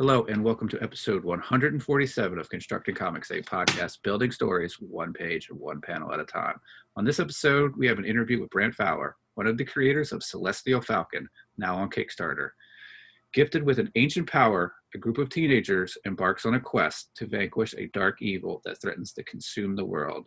Hello, and welcome to episode 147 of Constructing Comics, a podcast building stories one page and one panel at a time. On this episode, we have an interview with Brant Fowler, one of the creators of Celestial Falcon, now on Kickstarter. Gifted with an ancient power, a group of teenagers embarks on a quest to vanquish a dark evil that threatens to consume the world.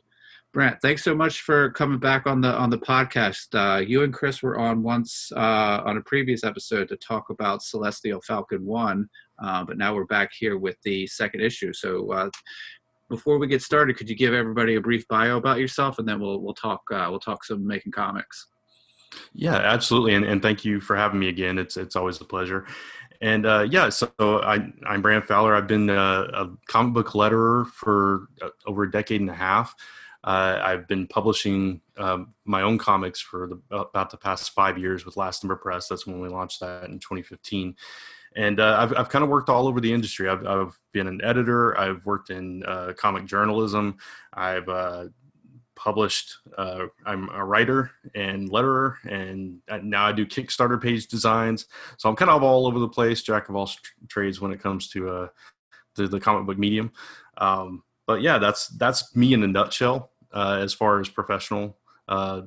Brant, thanks so much for coming back on the on the podcast. Uh, you and Chris were on once uh, on a previous episode to talk about Celestial Falcon One, uh, but now we're back here with the second issue. So, uh, before we get started, could you give everybody a brief bio about yourself, and then we'll we'll talk uh, we'll talk some making comics. Yeah, absolutely, and, and thank you for having me again. It's it's always a pleasure. And uh, yeah, so I, I'm Brant Fowler. I've been a, a comic book letterer for over a decade and a half. Uh, I've been publishing um, my own comics for the, about the past five years with Last Number Press. That's when we launched that in 2015. And uh, I've, I've kind of worked all over the industry. I've, I've been an editor. I've worked in uh, comic journalism. I've uh, published. Uh, I'm a writer and letterer, and now I do Kickstarter page designs. So I'm kind of all over the place, jack of all trades when it comes to uh, the, the comic book medium. Um, but yeah, that's that's me in a nutshell uh, as far as professional. Uh,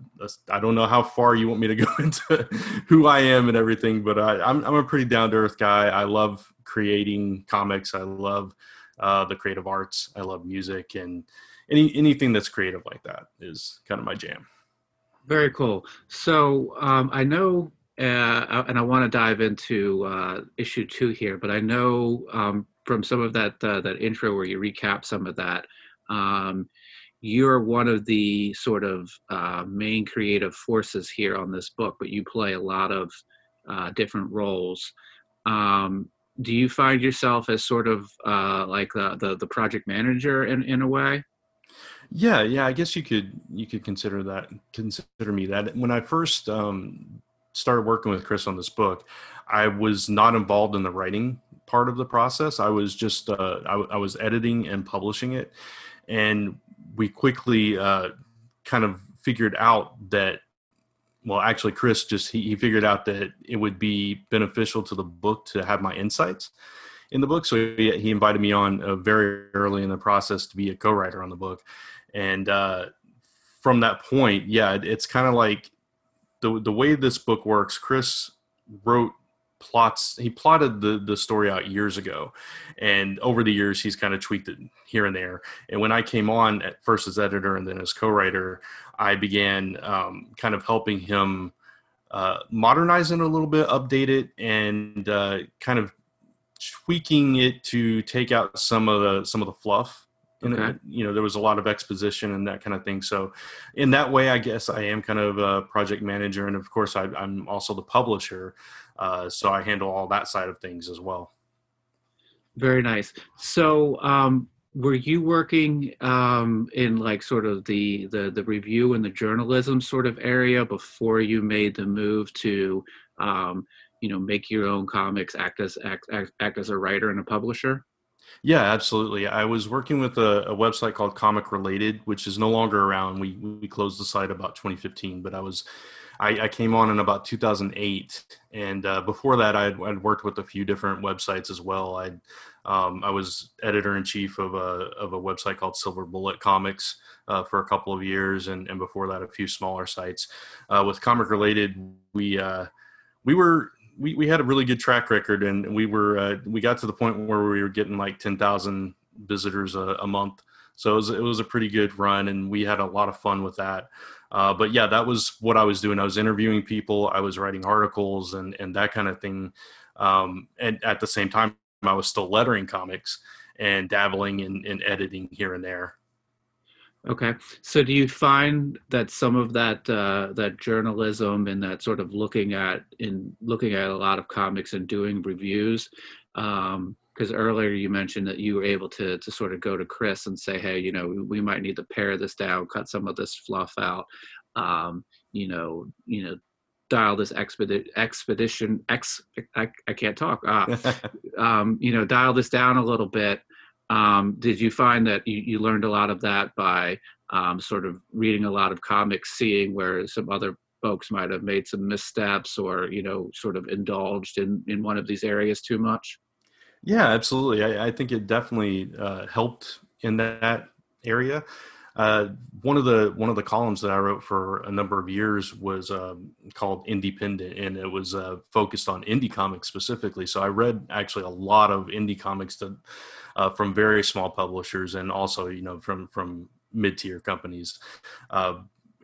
I don't know how far you want me to go into who I am and everything, but I, am I'm, I'm a pretty down to earth guy. I love creating comics. I love uh, the creative arts. I love music and any anything that's creative like that is kind of my jam. Very cool. So um, I know, uh, and I want to dive into uh, issue two here, but I know um, from some of that uh, that intro where you recap some of that. Um, you're one of the sort of uh, main creative forces here on this book, but you play a lot of uh, different roles. Um, do you find yourself as sort of uh, like the, the, the project manager in in a way? Yeah, yeah. I guess you could you could consider that consider me that. When I first um, started working with Chris on this book, I was not involved in the writing part of the process. I was just uh, I, I, was editing and publishing it, and we quickly uh, kind of figured out that. Well, actually, Chris just he, he figured out that it would be beneficial to the book to have my insights in the book. So he, he invited me on uh, very early in the process to be a co-writer on the book, and uh, from that point, yeah, it, it's kind of like the the way this book works. Chris wrote plots he plotted the the story out years ago. And over the years he's kind of tweaked it here and there. And when i came on at first as editor and then as co-writer i began um, kind of helping him uh, modernize it a little bit update it and uh, kind of tweaking it to take out some of the some of the fluff. And okay. you know there was a lot of exposition and that kind of thing. So in that way i guess i am kind of a project manager. And of course I, am also the publisher uh, so i handle all that side of things as well very nice so um, were you working um, in like sort of the, the the review and the journalism sort of area before you made the move to um, you know make your own comics act as act, act, act as a writer and a publisher yeah, absolutely. I was working with a, a, website called Comic Related, which is no longer around. We we closed the site about 2015, but I was I, I came on in about 2008, and uh, before that, I'd, worked with a few different websites as well. I um, I was editor in chief of a of a website called Silver Bullet Comics uh, for a couple of years, and and before that, a few smaller sites. Uh, with Comic Related, we uh, we were we, we had a really good track record and we were uh, we got to the point where we were getting like 10,000 visitors a, a, month so it was, it was a pretty good run and we had a lot of fun with that uh, but yeah that was what I was doing. I was interviewing people I was writing articles and and that kind of thing. Um, and at the same time I was still lettering comics and dabbling in, in editing here and there. Okay. So do you find that some of that uh, that journalism and that sort of looking at in looking at a lot of comics and doing reviews, because earlier you mentioned that you were able to to sort of go to Chris and say, hey, you know, we might need to pare this down, cut some of this fluff out, um, you know, you know, dial this expedition expedition ex I, I can't talk, uh, um, you know, dial this down a little bit. Um, did you find that you, you, learned a lot of that by um, sort of reading a lot of comics, seeing where some other folks might have made some missteps or you know sort of indulged in in one of these areas too much? Yeah, absolutely. I, I think it definitely uh, helped in that area. Uh, one of the one of the columns that I wrote for a number of years was um, called Independent, and it was uh, focused on indie comics specifically. So I read actually a lot of indie comics that, uh, from very small publishers, and also you know from from mid tier companies. Uh,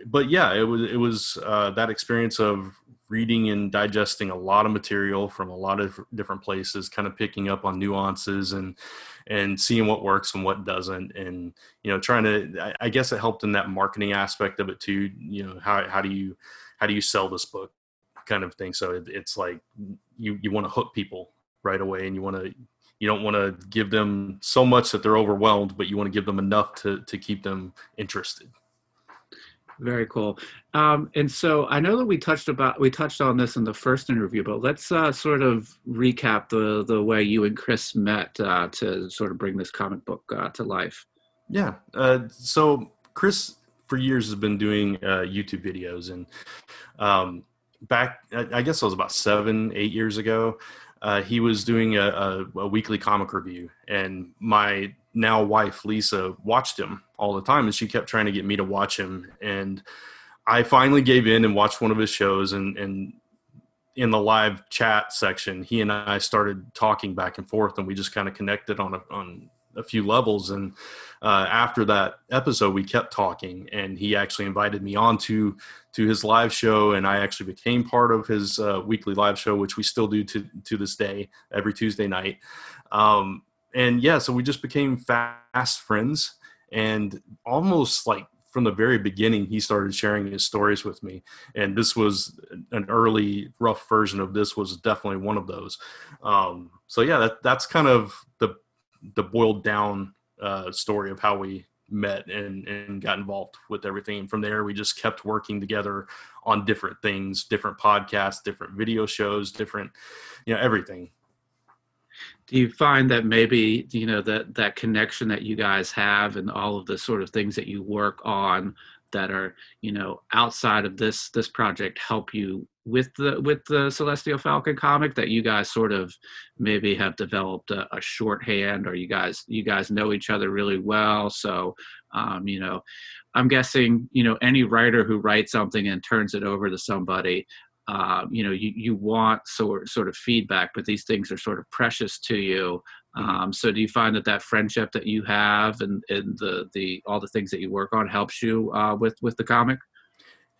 but yeah, it was it was uh, that experience of reading and digesting a lot of material from a lot of different places, kind of picking up on nuances and and seeing what works and what doesn't, and you know, trying to. I guess it helped in that marketing aspect of it too. You know, how how do you how do you sell this book, kind of thing. So it, it's like you you want to hook people right away, and you want to you don't want to give them so much that they're overwhelmed, but you want to give them enough to to keep them interested. Very cool. Um, and so I know that we touched about we touched on this in the first interview, but let's uh, sort of recap the the way you and Chris met uh, to sort of bring this comic book uh, to life. Yeah. Uh, so Chris for years has been doing uh, YouTube videos, and um, back I guess it was about seven eight years ago. Uh, he was doing a, a, a weekly comic review, and my now wife Lisa watched him all the time, and she kept trying to get me to watch him. And I finally gave in and watched one of his shows. And, and in the live chat section, he and I started talking back and forth, and we just kind of connected on a, on a few levels. And uh, after that episode, we kept talking, and he actually invited me on to to his live show, and I actually became part of his uh, weekly live show, which we still do to to this day every Tuesday night. Um, and yeah, so we just became fast friends, and almost like from the very beginning, he started sharing his stories with me. And this was an early rough version of this was definitely one of those. Um, so yeah, that, that's kind of the the boiled down uh, story of how we met and, and got involved with everything. And from there, we just kept working together on different things, different podcasts, different video shows, different, you know, everything do you find that maybe you know that that connection that you guys have and all of the sort of things that you work on that are you know outside of this this project help you with the with the celestial falcon comic that you guys sort of maybe have developed a, a shorthand or you guys you guys know each other really well. So um, you know i'm guessing you know any writer who writes something and turns it over to somebody uh, you know you, you want sort sort of feedback but these things are sort of precious to you. Mm-hmm. um, so do you find that that friendship that you have and, and the the all the things that you work on helps you uh, with with the comic?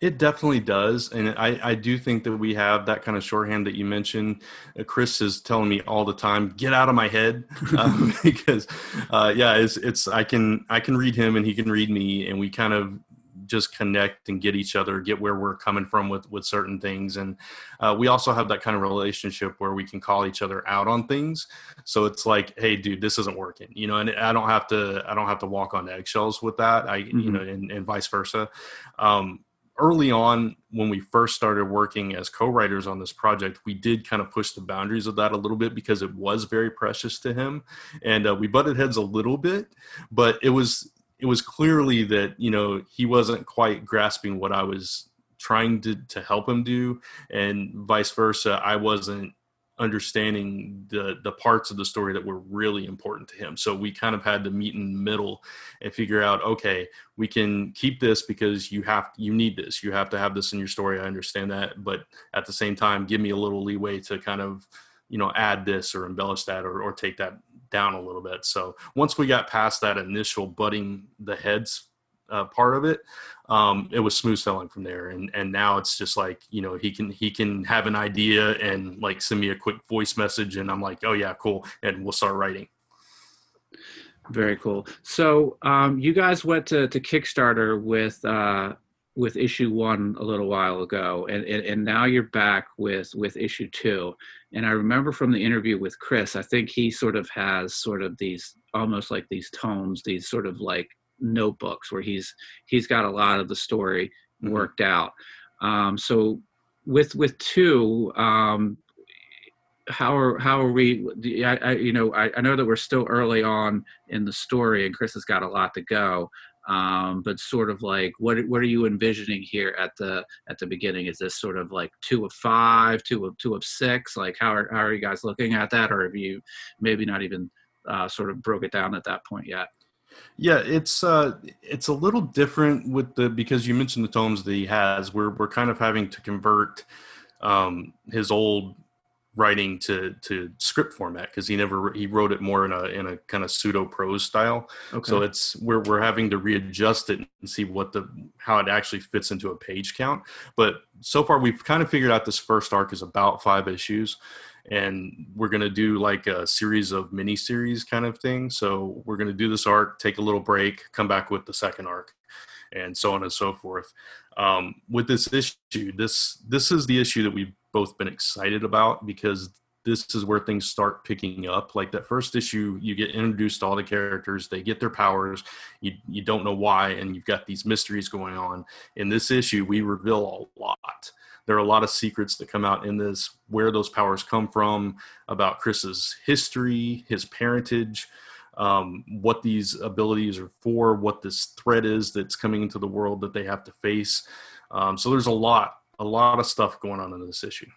It definitely does and I, I do think that we have that kind of shorthand that you mentioned. Uh, chris is telling me all the time get out of my head um, because uh, yeah it's, it's i can i can read him and he can read me and we kind of just connect and get each other, get where we're coming from with with certain things, and uh, we also have that kind of relationship where we can call each other out on things. So it's like, hey, dude, this isn't working, you know, and I don't have to I don't have to walk on eggshells with that. I mm-hmm. you know, and, and vice versa. Um, early on when we first started working as co-writers on this project we did kind of push the boundaries of that a little bit because it was very precious to him and uh, we butted heads a little bit but it was it was clearly that you know he wasn't quite grasping what I was trying to to help him do, and vice versa. I wasn't understanding the the parts of the story that were really important to him. So we kind of had to meet in the middle and figure out, okay, we can keep this because you have you need this. You have to have this in your story. I understand that, but at the same time, give me a little leeway to kind of you know add this or embellish that or, or take that down a little bit. So once we got past that initial butting the heads uh, part of it, um, it was smooth sailing from there. And and now it's just like you know he can he can have an idea and like send me a quick voice message, and I'm like, oh yeah, cool, and we'll start writing. Very cool. So um, you guys went to, to Kickstarter with uh, with issue one a little while ago, and, and, and now you're back with with issue two. And I remember from the interview with Chris, I think he sort of has sort of these almost like these tomes, these sort of like notebooks where he's he's got a lot of the story mm-hmm. worked out. Um, so with with two, um, how are how are we? I, I you know I, I know that we're still early on in the story, and Chris has got a lot to go. Um, but sort of like what what are you envisioning here at the at the beginning? Is this sort of like two of five, two of two of six? Like how are how are you guys looking at that, or have you maybe not even uh, sort of broke it down at that point yet? Yeah, it's uh, it's a little different with the because you mentioned the tomes that he has. We're we're kind of having to convert um, his old writing to to script format because he never he wrote it more in a in a kind of pseudo prose style. Okay. So it's we're we're having to readjust it and see what the how it actually fits into a page count. But so far we've kind of figured out this first arc is about five issues and we're going to do like a series of mini series kind of thing. So we're going to do this arc, take a little break, come back with the second arc, and so on and so forth. Um, with this issue, this this is the issue that we've both been excited about because this is where things start picking up. Like that first issue, you get introduced to all the characters, they get their powers, you you don't know why, and you've got these mysteries going on. In this issue, we reveal a lot there are a lot of secrets that come out in this where those powers come from about chris's history his parentage um, what these abilities are for what this threat is that's coming into the world that they have to face um, so there's a lot a lot of stuff going on in this issue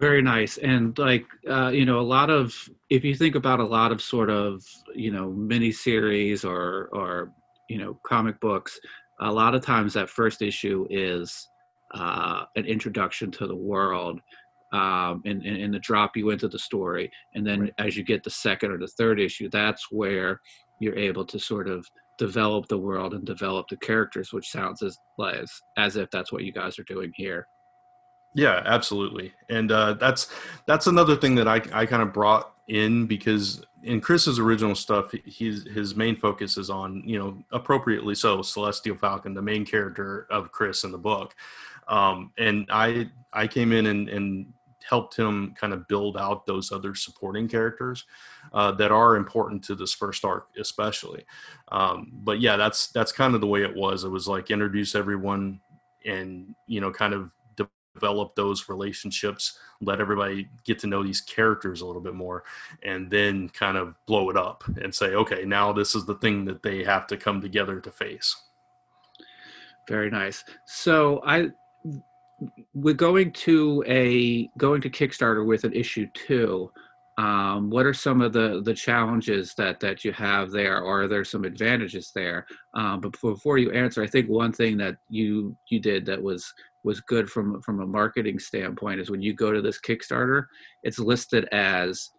very nice and like uh, you know a lot of if you think about a lot of sort of you know mini series or or you know comic books a lot of times that first issue is uh, an introduction to the world um, and, and, and, the drop you into the story. And then right. as you get the second or the third issue, that's where you're able to sort of develop the world and develop the characters, which sounds as as, as if that's what you guys are doing here. Yeah, absolutely. And uh, that's that's another thing that I, I kind of brought in because in Chris's original stuff, he's his main focus is on you know appropriately so Celestial Falcon, the main character of Chris in the book. Um, and I I came in and, and helped him kind of build out those other supporting characters uh, that are important to this first arc, especially. Um, but yeah, that's that's kind of the way it was. It was like introduce everyone and you know kind of develop those relationships, let everybody get to know these characters a little bit more, and then kind of blow it up and say, okay, now this is the thing that they have to come together to face. Very nice. So I we're going to a going to Kickstarter with an issue two. Um, what are some of the the challenges that that you have there, or are there some advantages there? Um, but before you answer, I think one thing that you you did that was was good from from a marketing standpoint is when you go to this Kickstarter, it's listed as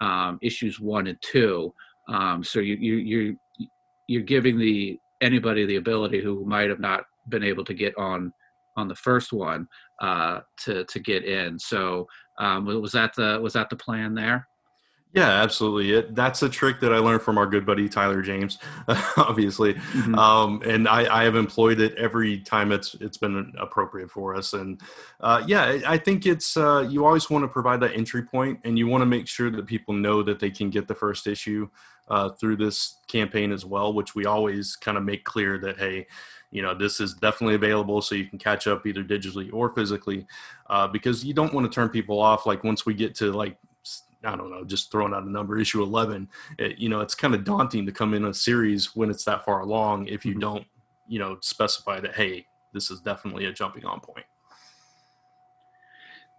um, issues one and two. Um, so you you you you're giving the anybody the ability who might have not been able to get on on the first one uh, to to get in. So um, was that the was that the plan there? Yeah, absolutely. It, that's a trick that I learned from our good buddy Tyler James, obviously, mm-hmm. um, and I, I, have employed it every time it's it's been appropriate for us. And uh, yeah, I think it's uh, you always want to provide that entry point, and you want to make sure that people know that they can get the first issue uh, through this campaign as well, which we always kind of make clear that hey, you know this is definitely available so you can catch up either digitally or physically uh, because you don't want to turn people off like once we get to like i don't know just throwing out a number issue 11 it, you know it's kind of daunting to come in a series when it's that far along if you mm-hmm. don't you know specify that hey this is definitely a jumping on point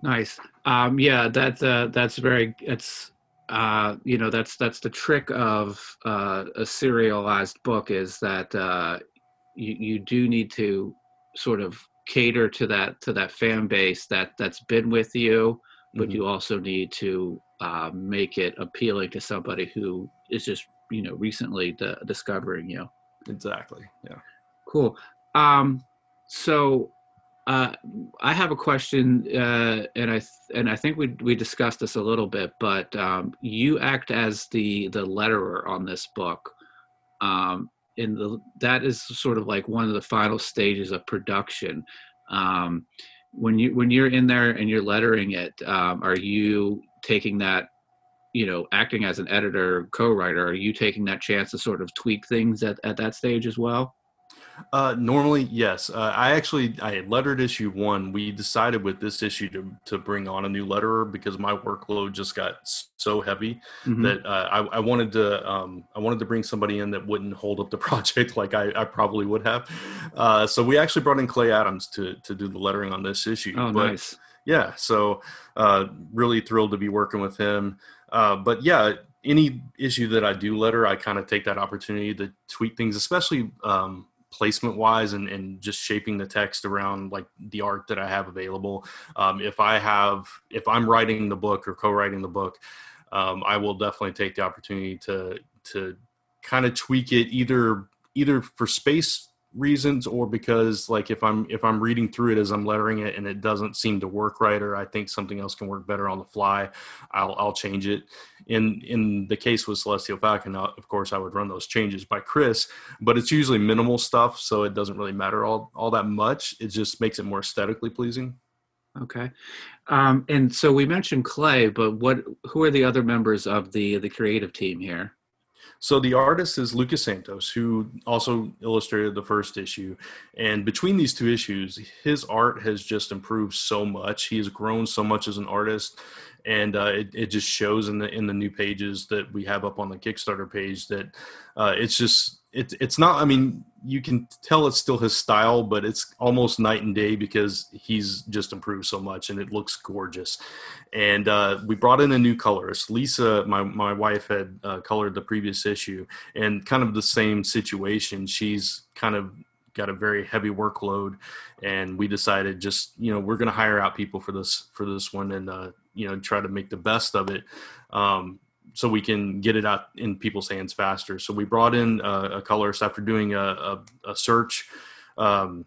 nice um yeah that uh, that's very it's uh, you know that's that's the trick of uh, a serialized book is that uh, you, you do need to sort of cater to that to that fan base that that's been with you but mm-hmm. you also need to uh, make it appealing to somebody who is just you know recently d- discovering you exactly yeah cool um so uh, I have a question, uh, and I th- and I think we we discussed this a little bit, but um, you act as the the letterer on this book. Um, in the that is sort of like one of the final stages of production. Um, when you when you're in there and you're lettering it um, are you taking that you know acting as an editor co-writer are you taking that chance to sort of tweak things at, at that stage as well Uh, normally, yes. Uh, I actually I lettered issue one. We decided with this issue to to bring on a new letterer because my workload just got so heavy mm-hmm. that uh, I, I, wanted to um, I wanted to bring somebody in that wouldn't hold up the project like I, I probably would have. Uh, so we actually brought in Clay Adams to to do the lettering on this issue. Oh, but, nice. Yeah. So uh, really thrilled to be working with him. Uh, but yeah, any issue that I do letter, I kind of take that opportunity to tweak things, especially um, placement wise and, and just shaping the text around like the art that I have available. Um, if I have, if I'm writing the book or co-writing the book, um, I will definitely take the opportunity to, to kind of tweak it either, either for space reasons or because like if i'm if i'm reading through it as i'm lettering it and it doesn't seem to work right or i think something else can work better on the fly i'll i'll change it. In in the case with celestial falcon uh, of course i would run those changes by chris but it's usually minimal stuff so it doesn't really matter all all that much. It just makes it more aesthetically pleasing. Okay. Um and so we mentioned clay but what who are the other members of the the creative team here so the artist is Lucas Santos, who also illustrated the first issue. And between these two issues, his art has just improved so much. He has grown so much as an artist, and uh, it, it just shows in the in the new pages that we have up on the Kickstarter page that uh, it's just it's it's not. I mean, you can tell it's still his style, but it's almost night and day because he's just improved so much, and it looks gorgeous. And uh, we brought in a new colorist. Lisa, my my wife, had uh, colored the previous issue, and kind of the same situation. She's kind of got a very heavy workload and we decided just you know we're going to hire out people for this for this one and uh, you know try to make the best of it um, so we can get it out in people's hands faster. So we brought in a, a colorist after doing a, a, a search. Um,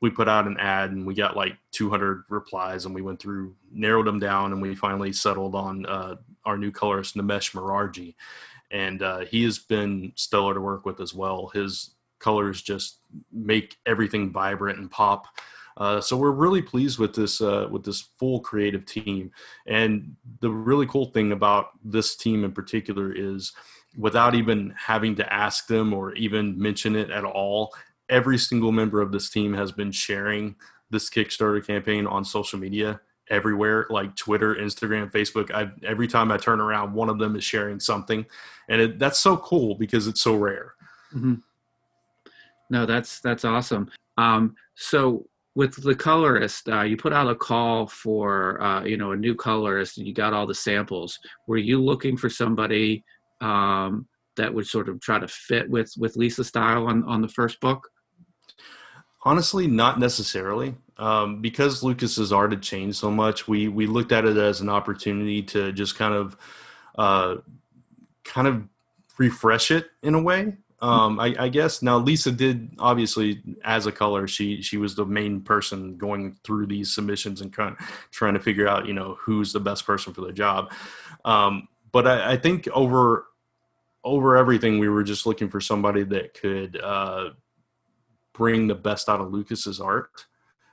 we put out an ad and we got like 200 replies and we went through, narrowed them down, and we finally settled on uh, our new colorist, Nimesh Morarji. And uh, he has been stellar to work with as well. His colors just make everything vibrant and pop. Uh, so we're really pleased with this uh, with this full creative team. And the really cool thing about this team in particular is, without even having to ask them or even mention it at all, every single member of this team has been sharing this Kickstarter campaign on social media everywhere like twitter instagram facebook I, every time i turn around one of them is sharing something and it, that's so cool because it's so rare mm-hmm. no that's that's awesome um, so with the colorist, uh, you put out a call for uh, you know a new colorist, and you got all the samples. Were you looking for somebody um, that would sort of try to fit with with Lisa's style on on the first book? Honestly, not necessarily. Um, because Lucas's art had changed so much, we we looked at it as an opportunity to just kind of uh, kind of refresh it in a way um, I, I, guess now Lisa did obviously as a color she she was the main person going through these submissions and of trying to figure out you know who's the best person for the job. Um, but I, I, think over over everything we were just looking for somebody that could uh, bring the best out of Lucas's art.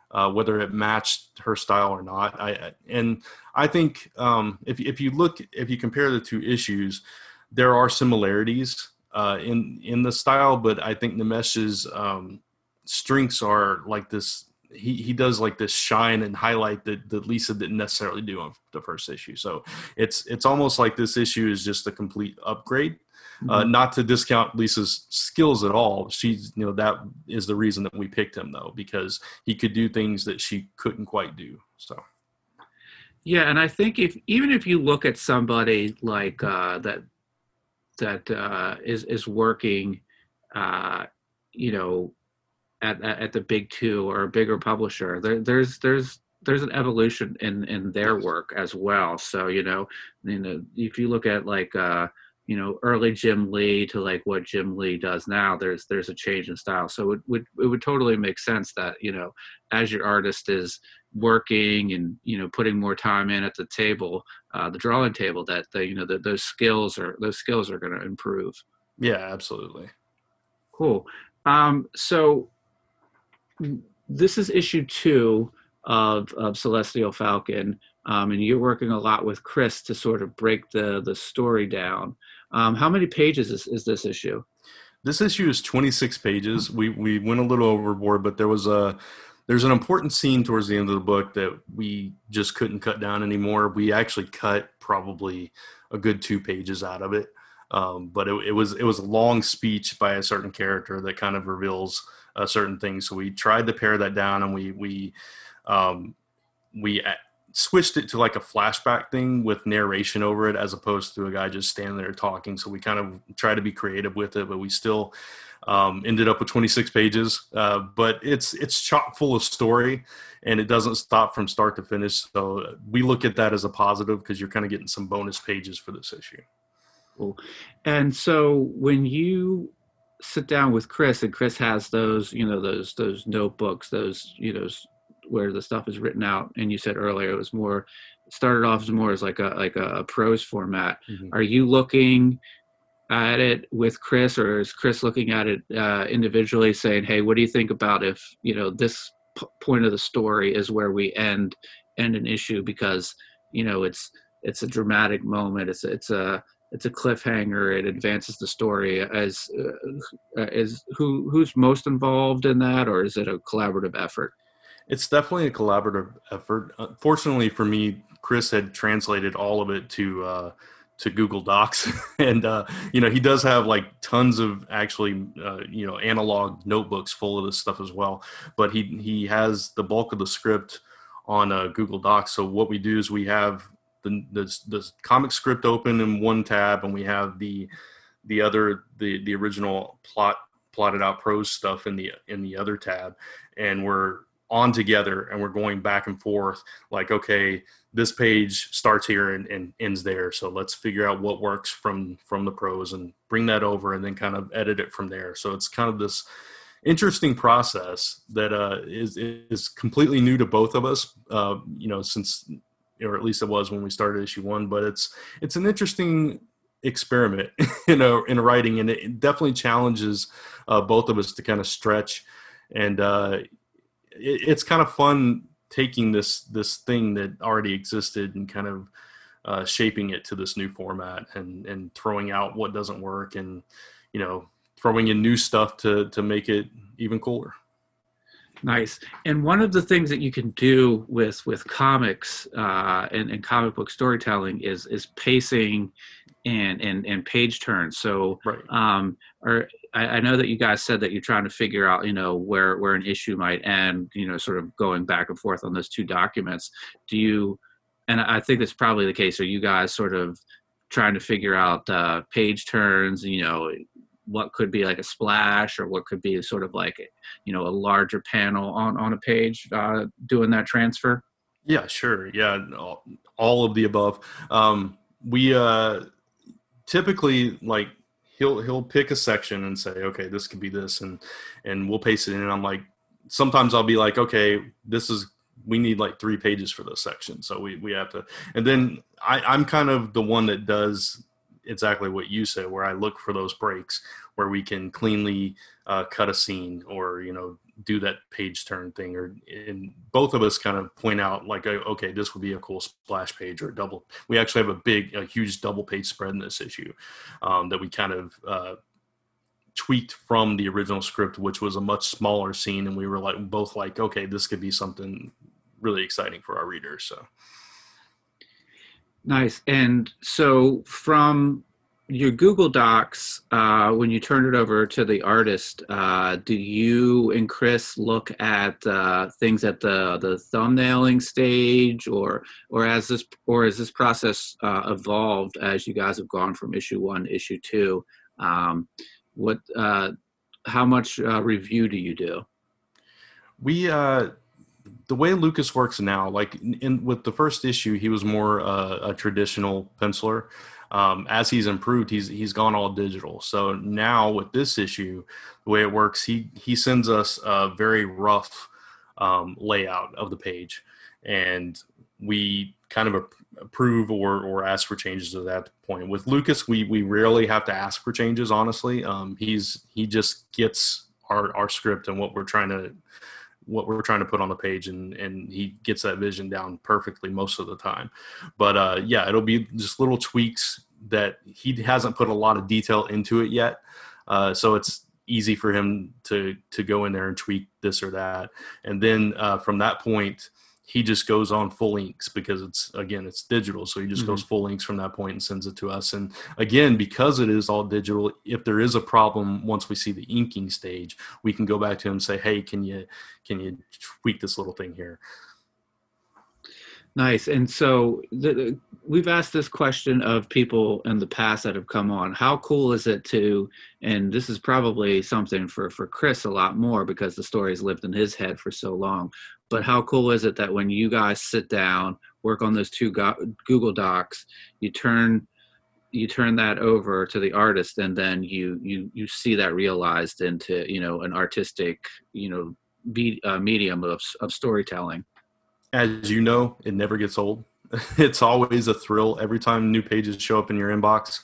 Uh, whether it matched her style or not, I and I think um, if if you look if you compare the two issues, there are similarities uh, in in the style, but I think Nimesh's um, strengths are like this. He he does like this shine and highlight that that Lisa didn't necessarily do on the first issue. So it's it's almost like this issue is just a complete upgrade. Uh, mm-hmm. not to discount Lisa's skills at all. She's, you know, that is the reason that we picked him though, because he could do things that she couldn't quite do. So, yeah, and I think if even if you look at somebody like uh, that that uh, is is working, uh, you know, at, at the big two or a bigger publisher. There, there's there's there's an evolution in in their work as well. So you know, you know, if you look at like uh, you know early Jim Lee to like what Jim Lee does now, there's there's a change in style. So it would it would totally make sense that you know as your artist is working and you know putting more time in at the table uh, the drawing table that the, you know the, those skills are those skills are going to improve. Yeah absolutely. Cool. Um, so this is issue two of, of celestial falcon um, and you're working a lot with chris to sort of break the the story down. Um, how many pages is, is this issue? This issue is 26 pages. We we went a little overboard, but there was a there's an important scene towards the end of the book that we just couldn't cut down anymore. We actually cut probably a good two pages out of it. Um, but it, it, was it was a long speech by a certain character that kind of reveals a certain thing. So we tried to pare that down, and we we um, we switched it to like a flashback thing with narration over it, as opposed to a guy just standing there talking. So we kind of try to be creative with it, but we still um, ended up with 26 pages. Uh, but it's it's chock full of story, and it doesn't stop from start to finish. So we look at that as a positive because you're kind of getting some bonus pages for this issue. Cool. And so when you sit down with Chris and Chris has those, you know, those those notebooks, those, you know, where the stuff is written out and you said earlier it was more started off as more as like a like a, prose format. Mm-hmm. Are you looking at it with Chris or is Chris looking at it uh, individually saying, "Hey, what do you think about if, you know, this p- point of the story is where we end end an issue because, you know, it's it's a dramatic moment. It's it's a it's a cliffhanger. It advances the story. As uh, is who who's most involved in that, or is it a collaborative effort? It's definitely a collaborative effort. Fortunately for me, Chris had translated all of it to uh, to Google Docs, and uh, you know he does have like tons of actually uh, you know analog notebooks full of this stuff as well. But he he has the bulk of the script on uh, Google Docs. So what we do is we have the, the the comic script open in one tab, and we have the the other the the original plot plotted out prose stuff in the in the other tab, and we're on together and we're going back and forth like okay this page starts here and, and, ends there so let's figure out what works from from the prose and bring that over and then kind of edit it from there so it's kind of this interesting process that uh, is is completely new to both of us uh, you know since or at least it was when we started issue one. But it's it's an interesting experiment, you know, in writing, and it definitely challenges uh, both of us to kind of stretch. And uh, it, it's kind of fun taking this this thing that already existed and kind of uh, shaping it to this new format and and throwing out what doesn't work and you know throwing in new stuff to to make it even cooler. Nice. And one of the things that you can do with with comics uh, and, and comic book storytelling is is pacing and and, and page turns. So, right. um, or I, I, know that you guys said that you're trying to figure out, you know, where where an issue might end. You know, sort of going back and forth on those two documents. Do you? And I think that's probably the case. Are you guys sort of trying to figure out uh, page turns? You know, what could be like a splash or what could be sort of like you know a larger panel on on a page uh, doing that transfer yeah sure yeah all, of the above um, we uh, typically like he'll he'll pick a section and say okay this could be this and and we'll paste it in. And i'm like sometimes i'll be like okay this is we need like three pages for this section. So we we have to and then i i'm kind of the one that does exactly what you said, where I look for those breaks where we can cleanly uh, cut a scene or you know do that page turn thing, or and both of us kind of point out like, okay, this would be a cool splash page or double. We actually have a big, a huge double page spread in this issue um, that we kind of. Uh, tweaked from the original script which was a much smaller scene and we were like both like okay this could be something really exciting for our readers so Nice. And so from your Google Docs, uh, when you turn it over to the artist, uh, do you and Chris look at uh, things at the the thumbnailing stage, or or as this or has this process uh, evolved as you guys have gone from issue one to issue two? Um, what uh, how much uh, review do you do? We the way Lucas works now, like in with the first issue, he was more uh, a traditional penciler. Um, as he's improved, he's he's gone all digital. So now with this issue, the way it works, he he sends us a very rough um, layout of the page, and we kind of approve or or ask for changes at that point. With Lucas, we we rarely have to ask for changes. Honestly, um, he's he just gets our our script and what we're trying to what we're trying to put on the page and and he gets that vision down perfectly most of the time. But uh, yeah it'll be just little tweaks that he hasn't put a lot of detail into it yet. Uh, so it's easy for him to to go in there and tweak this or that. And then uh, from that point he just goes on full inks because it's again it's digital so he just mm-hmm. goes full inks from that point and sends it to us and again because it is all digital if there is a problem once we see the inking stage we can go back to him and say hey can you can you tweak this little thing here Nice. And so the, we've asked this question of people in the past that have come on. How cool is it to, and this is probably something for, for Chris a lot more because the story's lived in his head for so long. But how cool is it that when you guys sit down, work on those two Google Docs, you turn you turn that over to the artist and then you you you see that realized into you know an artistic you know be, uh, medium of, of storytelling as you know, it never gets old. it's always a thrill every time new pages show up in your inbox.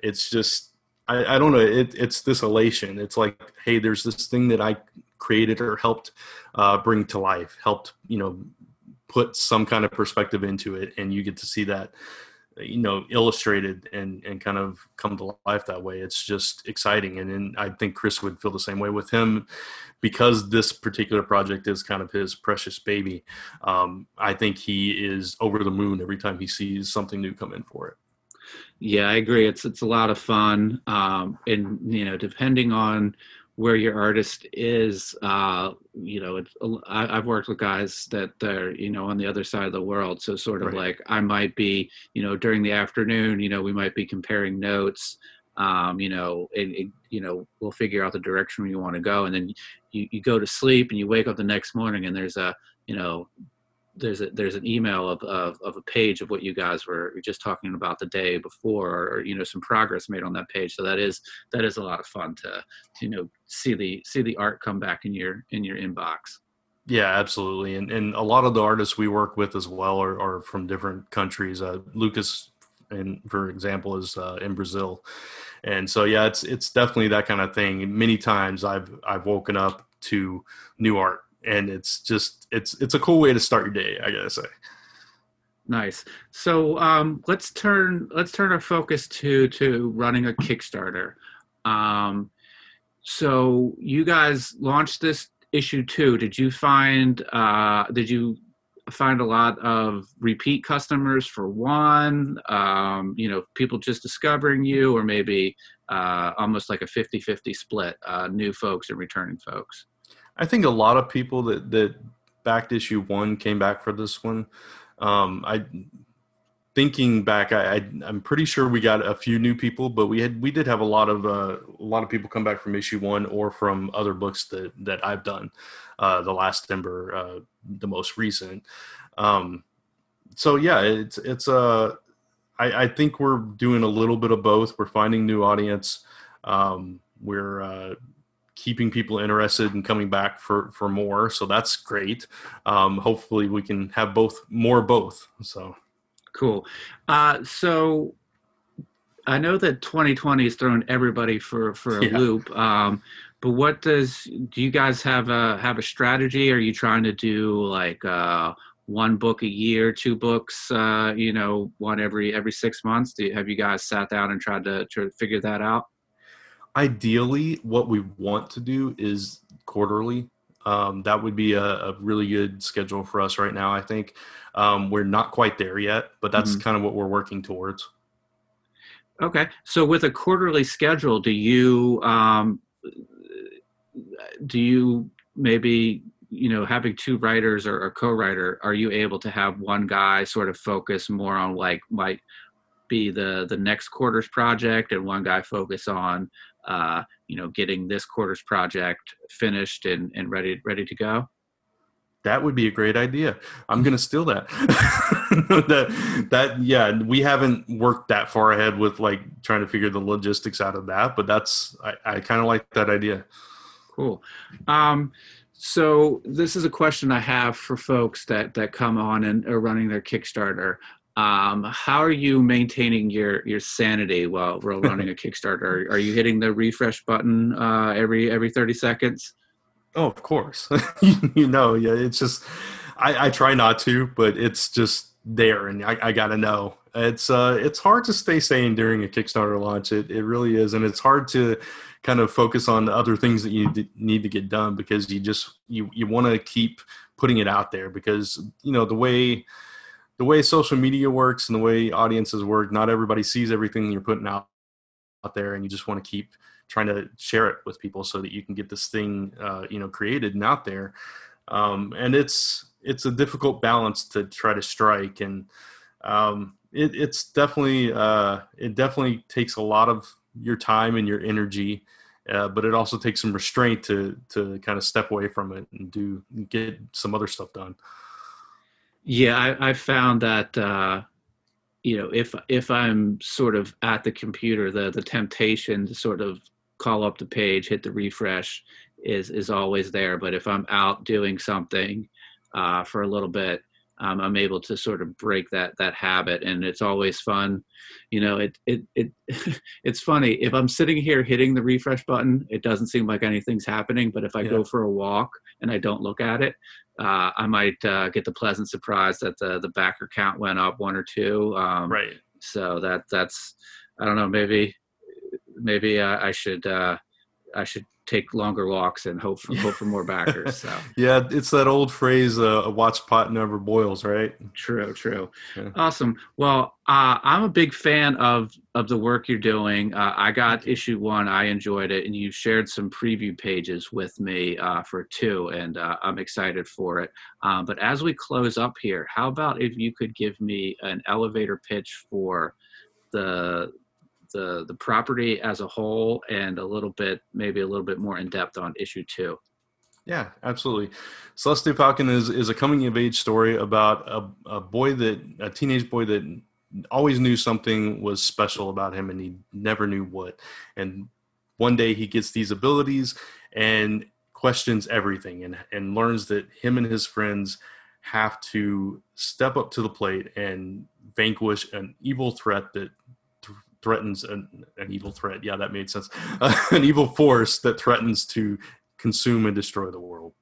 It's just, I, I don't know, it, it's this elation. It's like, hey, there's this thing that I created or helped uh, bring to life, helped, you know, put some kind of perspective into it, and you get to see that you know illustrated and and kind of come to life that way. It's just exciting. And, and i think chris would feel the same way with him. Because this particular project is kind of his precious baby um, i think he is over the moon every time he sees something new come in for it. Yeah i agree. It's it's a lot of fun. Um, and you know depending on where your artist is uh you know it's, I, have worked with guys that are you know on the other side of the world so sort of right. like i might be you know during the afternoon you know we might be comparing notes um you know and it, you know we'll figure out the direction we want to go and then you, you go to sleep and you wake up the next morning and there's a you know there's a there's an email of, of, of a page of what you guys were just talking about the day before or you know some progress made on that page. So that is that is a lot of fun to, to you know see the see the art come back in your in your inbox. Yeah absolutely. And and a lot of the artists we work with as well are, are from different countries. Uh, lucas and for example is uh, in brazil. And so yeah it's it's definitely that kind of thing many times i've i've woken up to new art and it's just it's it's a cool way to start your day i gotta say. Nice. So um, let's turn let's turn our focus to to running a kickstarter. Um, so you guys launched this issue too. Did you find uh, did you find a lot of repeat customers for one? Um, you know people just discovering you or maybe uh, almost like a 50-50 split uh, new folks and returning folks I think a lot of people that that backed issue one came back for this one. Um, I thinking back, I, I am pretty sure we got a few new people, but we had we did have a lot of uh, a lot of people come back from issue one or from other books that that I've done. Uh, the last Timber, uh, the most recent. Um, so yeah, it's it's. Uh, I, I think we're doing a little bit of both. We're finding new audience. Um, we're uh, keeping people interested and coming back for for more. So that's great. Um, hopefully we can have both more both. So. Cool. Uh, so i know that 2020 has thrown everybody for for a yeah. loop um, but what does do you guys have a have a strategy? Are you trying to do like uh, one book a year two books uh, you know one every every six months? Do you, have you guys sat down and tried to, to figure that out ideally what we want to do is quarterly. Um, that would be a, a, really good schedule for us right now i think. Um, we're not quite there yet but that's mm-hmm. kind of what we're working towards. Okay so with a quarterly schedule do you um, do you maybe you know having two writers or a co-writer are you able to have one guy sort of focus more on like might be the the next quarter's project and one guy focus on uh, you know, getting this quarter's project finished and, and ready ready to go? That would be a great idea. I'm going to steal that. that. That yeah, we haven't worked that far ahead with like trying to figure the logistics out of that, but that's I, I kind of like that idea. Cool. Um, so this is a question I have for folks that that come on and are running their Kickstarter. Um, how are you maintaining your your sanity while we're running a Kickstarter? Are, you hitting the refresh button uh, every every thirty seconds? Oh, of course. you know, yeah. It's just I, I, try not to, but it's just there, and I, I got to know. it's uh, it's hard to stay sane during a Kickstarter launch. It it really is, and it's hard to kind of focus on other things that you need to get done because you just you you want to keep putting it out there because you know the way the way social media works and the way audiences work, not everybody sees everything you're putting out out there, and you just want to keep trying to share it with people so that you can get this thing uh, you know created and out there. Um, and it's it's a difficult balance to try to strike, and um, it, it's definitely uh, it definitely takes a lot of your time and your energy. Uh, but it also takes some restraint to to kind of step away from it and do get some other stuff done. Yeah, I, I found that uh, you know if if I'm sort of at the computer, the the temptation to sort of call up the page, hit the refresh is is always there. But if I'm out doing something uh, for a little bit, um, I'm able to sort of break that that habit, and it's always fun. You know, it it it it's funny if I'm sitting here hitting the refresh button, it doesn't seem like anything's happening. But if I yeah. go for a walk and I don't look at it, uh, I might uh, get the pleasant surprise that the the backer count went up one or two. Um, right. So that that's I don't know maybe maybe uh, I should uh, I should take longer walks and hope for, hope for more backers. So yeah, it's that old phrase, uh, "A watch pot never boils," right? True, true. Yeah. Awesome. Well, uh, I'm a big fan of of the work you're doing. Uh, I got issue one. I enjoyed it, and you shared some preview pages with me uh, for two, and uh, I'm excited for it. Um, but as we close up here, how about if you could give me an elevator pitch for the the the property as a whole and a little bit maybe a little bit more in depth on issue two. Yeah, absolutely. Celestial Falcon is is a coming of age story about a, a boy that a teenage boy that always knew something was special about him and he never knew what. And one day he gets these abilities and questions everything and, and learns that him and his friends have to step up to the plate and vanquish an evil threat that threatens an, an evil threat. Yeah, that made sense. Uh, an evil force that threatens to consume and destroy the world.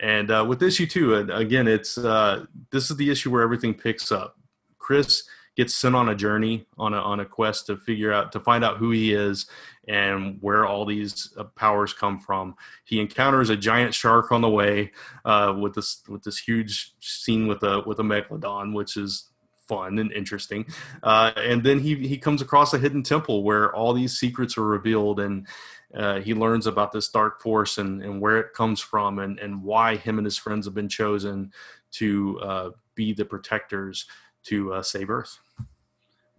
And uh, with issue two, again, it's uh, this is the issue where everything picks up. Chris gets sent on a journey on a on a quest to figure out to find out who he is and where all these uh, powers come from. He encounters a giant shark on the way uh, with this with this huge scene with a with a megalodon, which is fun and interesting. Uh, and then he he comes across a hidden temple where all these secrets are revealed, and uh, he learns about this dark force and, and where it comes from, and and why him and his friends have been chosen to uh, be the protectors to uh, save Earth.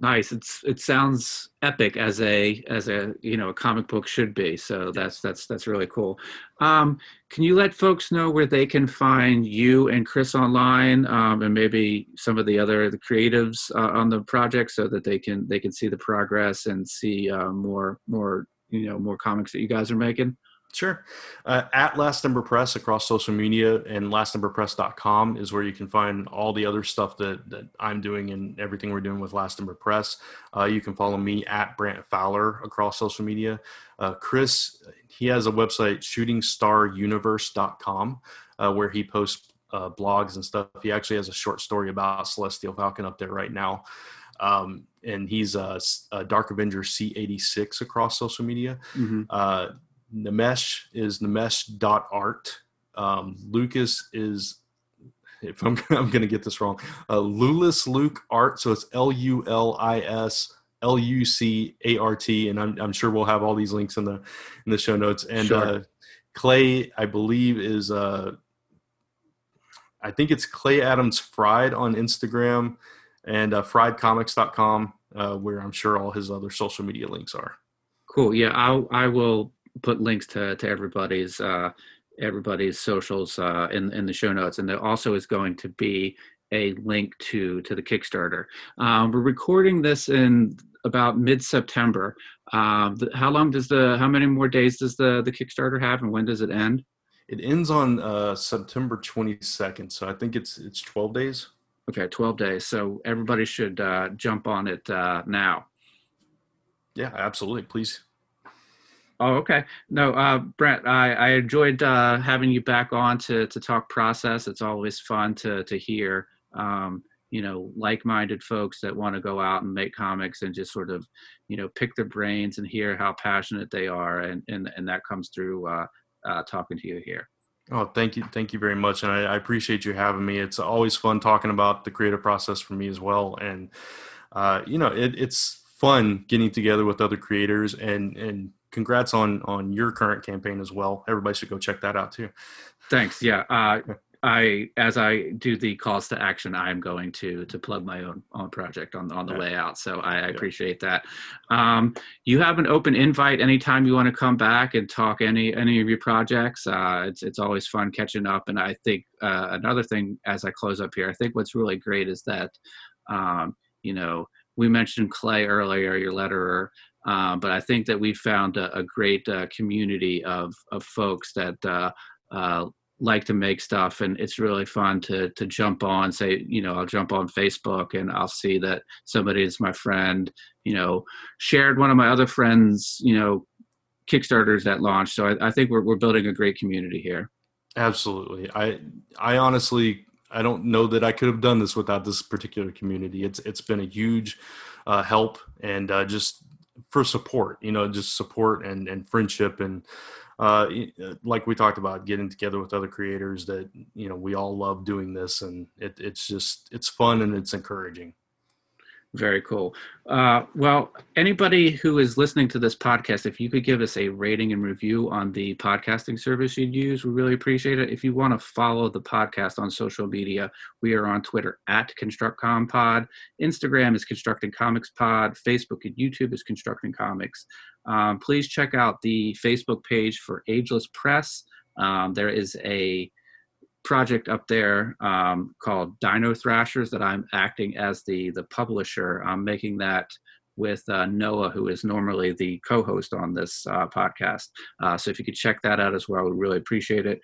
Nice. It's it sounds epic as a as a you know a comic book should be. So that's that's that's really cool. Um, can you let folks know where they can find you and Chris online, um, and maybe some of the other the creatives uh, on the project, so that they can they can see the progress and see uh, more more you know more comics that you guys are making. Sure. Uh, at Last Ember Press across social media and lastemberpress.com is where you can find all the other stuff that, that I'm doing and everything we're doing with Last Ember Press. Uh, you can follow me at Brant Fowler across social media. Uh, Chris, he has a website, shootingstaruniverse.com, uh, where he posts uh, blogs and stuff. He actually has a short story about Celestial Falcon up there right now. Um, and he's a, a, Dark Avenger C86 across social media. Mm-hmm Nimesh is nimesh.art. Um, Lucas is, if I'm, I'm going to get this wrong, uh, Lulis Luke Art. So it's L U L I S L U C A R T. And I'm, I'm sure we'll have all these links in the in the show notes. And sure. uh, Clay, I believe, is uh, I think it's Clay Adams Fried on Instagram and uh, friedcomics.com, uh, where I'm sure all his other social media links are. Cool. Yeah, I I will put links to to everybody's uh, everybody's socials uh, in in the show notes, and there also is going to be a link to to the Kickstarter. Um, we're recording this in about mid September. Um, how long does the how many more days does the the Kickstarter have, and when does it end? It ends on uh, September 22nd, so I think it's it's 12 days. Okay, 12 days. So everybody should uh, jump on it uh, now. Yeah, absolutely. Please Oh, okay. No, uh, Brent, I, I enjoyed uh, having you back on to to talk process. It's always fun to to hear. Um, you know like-minded folks that want to go out and make comics and just sort of you know pick their brains and hear how passionate they are and and, and that comes through uh, uh, talking to you here oh thank you thank you very much and I, I, appreciate you having me it's always fun talking about the creative process for me as well and uh, you know it, it's fun getting together with other creators and and congrats on on your current campaign as well everybody should go check that out too thanks yeah uh, I as I do the calls to action, I'm going to to plug my own own project on on the yeah. way out. So I, I appreciate that. Um, you have an open invite anytime you want to come back and talk any any of your projects. Uh, it's it's always fun catching up. And I think uh, another thing as I close up here, I think what's really great is that um, you know we mentioned Clay earlier, your letterer. Uh, but I think that we found a, a great uh, community of of folks that uh, uh, like to make stuff and it's really fun to to jump on say you know i'll jump on facebook and i'll see that somebody is my friend you know shared one of my other friends you know kickstarters that launched so i, I think we're, we're building a great community here. Absolutely. I i honestly i don't know that i could have done this without this particular community. It's it's been a huge uh, help and uh, just for support you know just support and and friendship and uh, uh, like we talked about getting together with other creators that you know we all love doing this and it, it's just it's fun and it's encouraging very cool. Uh, well, anybody who is listening to this podcast, if you could give us a rating and review on the podcasting service you'd use, we really appreciate it. If you want to follow the podcast on social media, we are on Twitter at ConstructComPod. Instagram is Constructing Comics Pod. Facebook and YouTube is Constructing Comics. Um, please check out the Facebook page for Ageless Press. Um, there is a project up there um, called Dino Thrashers that I'm acting as the the publisher. I'm making that with uh, Noah, who is normally the co-host on this uh, podcast. Uh, so if you could check that out as well, we really appreciate it.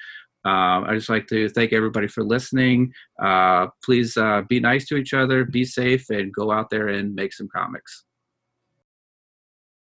Um, I just like to thank everybody for listening. Uh, please uh, be nice to each other, be safe, and go out there and make some comics.